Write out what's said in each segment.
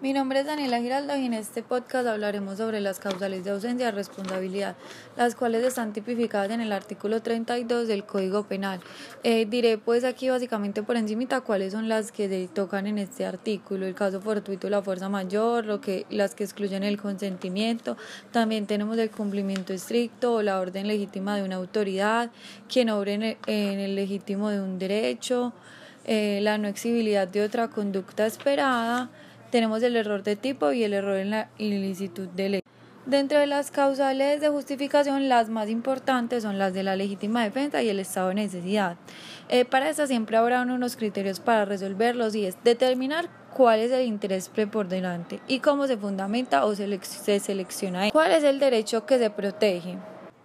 Mi nombre es Daniela Giraldo y en este podcast hablaremos sobre las causales de ausencia de responsabilidad, las cuales están tipificadas en el artículo 32 del Código Penal. Eh, diré pues aquí básicamente por encimita cuáles son las que se tocan en este artículo, el caso fortuito, la fuerza mayor, lo que, las que excluyen el consentimiento, también tenemos el cumplimiento estricto o la orden legítima de una autoridad, quien obre en el, legítimo de un derecho, eh, la no exigibilidad de otra conducta esperada, tenemos el error de tipo y el error en la ilicitud de ley. Dentro de las causales de justificación, las más importantes son las de la legítima defensa y el estado de necesidad. Eh, para eso siempre habrá unos criterios para resolverlos y es determinar cuál es el interés preponderante y cómo se fundamenta o se selecciona. ¿Cuál es el derecho que se protege?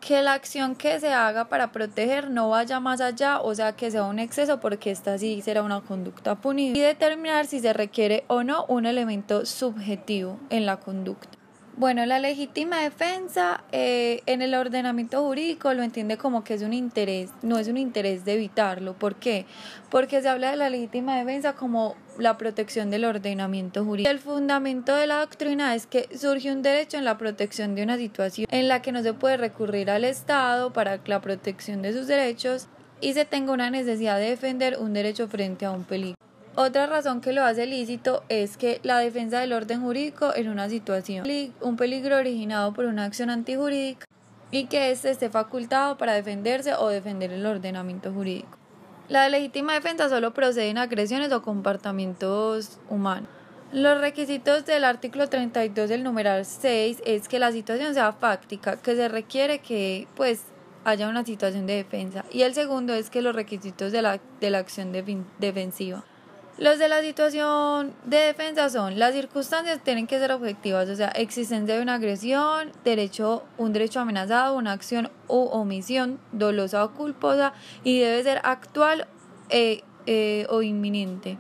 Que la acción que se haga para proteger no vaya más allá, o sea, que sea un exceso, porque esta sí será una conducta punida, y determinar si se requiere o no un elemento subjetivo en la conducta. Bueno, la legítima defensa eh, en el ordenamiento jurídico lo entiende como que es un interés, no es un interés de evitarlo. ¿Por qué? Porque se habla de la legítima defensa como la protección del ordenamiento jurídico. El fundamento de la doctrina es que surge un derecho en la protección de una situación en la que no se puede recurrir al Estado para la protección de sus derechos y se tenga una necesidad de defender un derecho frente a un peligro. Otra razón que lo hace lícito es que la defensa del orden jurídico en una situación, un peligro originado por una acción antijurídica y que éste esté facultado para defenderse o defender el ordenamiento jurídico. La legítima defensa solo procede en agresiones o comportamientos humanos. Los requisitos del artículo 32 del numeral 6 es que la situación sea fáctica, que se requiere que pues haya una situación de defensa. Y el segundo es que los requisitos de la, de la acción defensiva. Los de la situación de defensa son las circunstancias tienen que ser objetivas, o sea, existencia de una agresión, derecho, un derecho amenazado, una acción u omisión dolosa o culposa y debe ser actual eh, o inminente.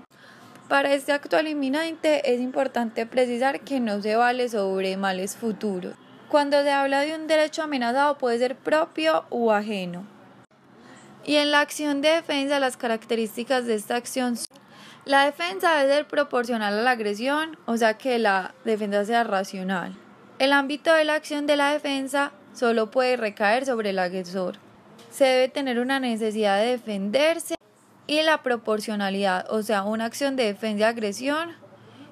Para este actual inminente es importante precisar que no se vale sobre males futuros. Cuando se habla de un derecho amenazado puede ser propio o ajeno. Y en la acción de defensa las características de esta acción la defensa debe ser proporcional a la agresión, o sea que la defensa sea racional. El ámbito de la acción de la defensa solo puede recaer sobre el agresor. Se debe tener una necesidad de defenderse y la proporcionalidad, o sea, una acción de defensa y agresión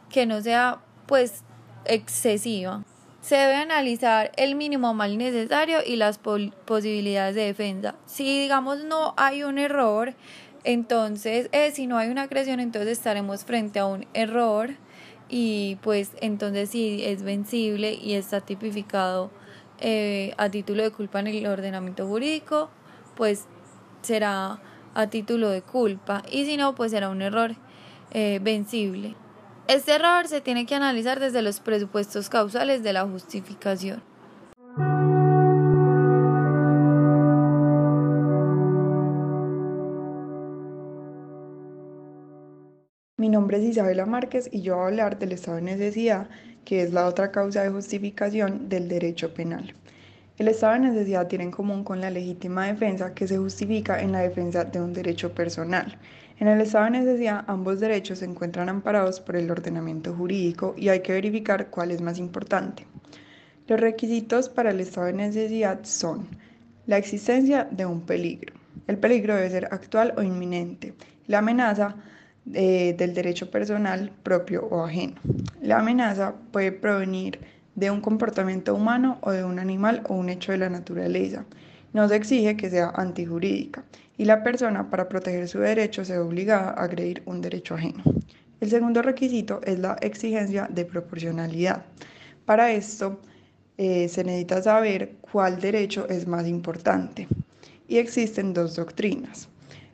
que no sea pues excesiva. Se debe analizar el mínimo mal necesario y las posibilidades de defensa. Si digamos no hay un error, entonces, eh, si no hay una agresión, entonces estaremos frente a un error y pues entonces si es vencible y está tipificado eh, a título de culpa en el ordenamiento jurídico, pues será a título de culpa y si no, pues será un error eh, vencible. Este error se tiene que analizar desde los presupuestos causales de la justificación. Mi nombre es Isabela Márquez y yo voy a hablar del estado de necesidad, que es la otra causa de justificación del derecho penal. El estado de necesidad tiene en común con la legítima defensa que se justifica en la defensa de un derecho personal. En el estado de necesidad ambos derechos se encuentran amparados por el ordenamiento jurídico y hay que verificar cuál es más importante. Los requisitos para el estado de necesidad son la existencia de un peligro. El peligro debe ser actual o inminente. La amenaza eh, del derecho personal propio o ajeno. La amenaza puede provenir de un comportamiento humano o de un animal o un hecho de la naturaleza. No se exige que sea antijurídica y la persona para proteger su derecho se ve obligada a agredir un derecho ajeno. El segundo requisito es la exigencia de proporcionalidad. Para esto eh, se necesita saber cuál derecho es más importante y existen dos doctrinas.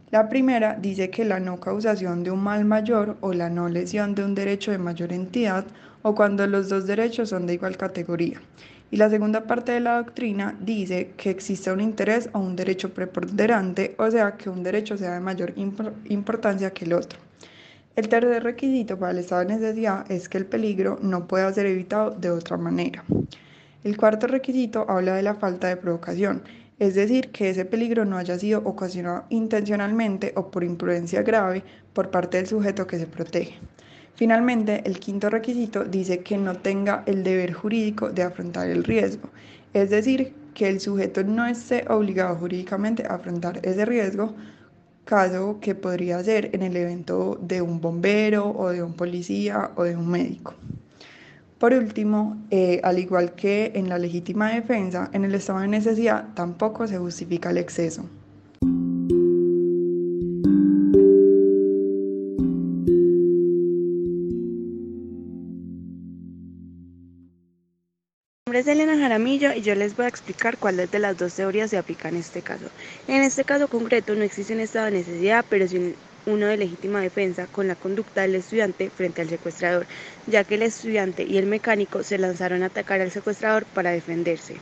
La primera dice que la no causación de un mal mayor o la no lesión de un derecho de mayor entidad o cuando los dos derechos son de igual categoría. Y la segunda parte de la doctrina dice que existe un interés o un derecho preponderante, o sea, que un derecho sea de mayor importancia que el otro. El tercer requisito para el estado de necesidad es que el peligro no pueda ser evitado de otra manera. El cuarto requisito habla de la falta de provocación es decir, que ese peligro no haya sido ocasionado intencionalmente o por imprudencia grave por parte del sujeto que se protege. Finalmente, el quinto requisito dice que no tenga el deber jurídico de afrontar el riesgo, es decir, que el sujeto no esté obligado jurídicamente a afrontar ese riesgo, caso que podría ser en el evento de un bombero o de un policía o de un médico. Por último, eh, al igual que en la legítima defensa, en el estado de necesidad tampoco se justifica el exceso. Es Elena Jaramillo y yo les voy a explicar cuáles de las dos teorías se aplican en este caso. En este caso concreto no existe un estado de necesidad, pero sí uno de legítima defensa con la conducta del estudiante frente al secuestrador, ya que el estudiante y el mecánico se lanzaron a atacar al secuestrador para defenderse.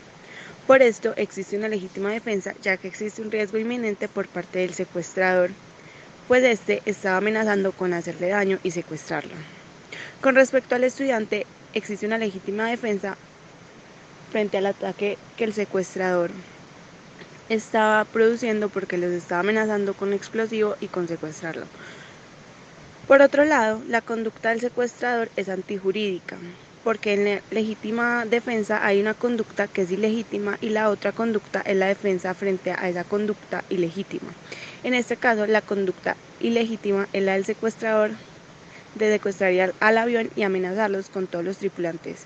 Por esto existe una legítima defensa, ya que existe un riesgo inminente por parte del secuestrador, pues este estaba amenazando con hacerle daño y secuestrarlo. Con respecto al estudiante, existe una legítima defensa frente al ataque que el secuestrador estaba produciendo porque los estaba amenazando con explosivo y con secuestrarlo. Por otro lado, la conducta del secuestrador es antijurídica, porque en la legítima defensa hay una conducta que es ilegítima y la otra conducta es la defensa frente a esa conducta ilegítima. En este caso, la conducta ilegítima es la del secuestrador de secuestrar al avión y amenazarlos con todos los tripulantes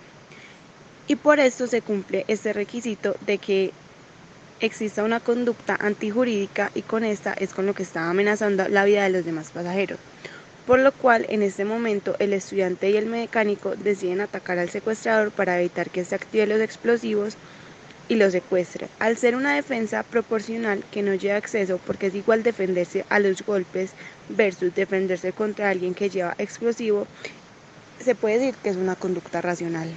y por esto se cumple este requisito de que exista una conducta antijurídica y con esta es con lo que está amenazando la vida de los demás pasajeros. Por lo cual, en este momento, el estudiante y el mecánico deciden atacar al secuestrador para evitar que se active los explosivos y lo secuestre. Al ser una defensa proporcional que no lleva acceso porque es igual defenderse a los golpes versus defenderse contra alguien que lleva explosivo, se puede decir que es una conducta racional.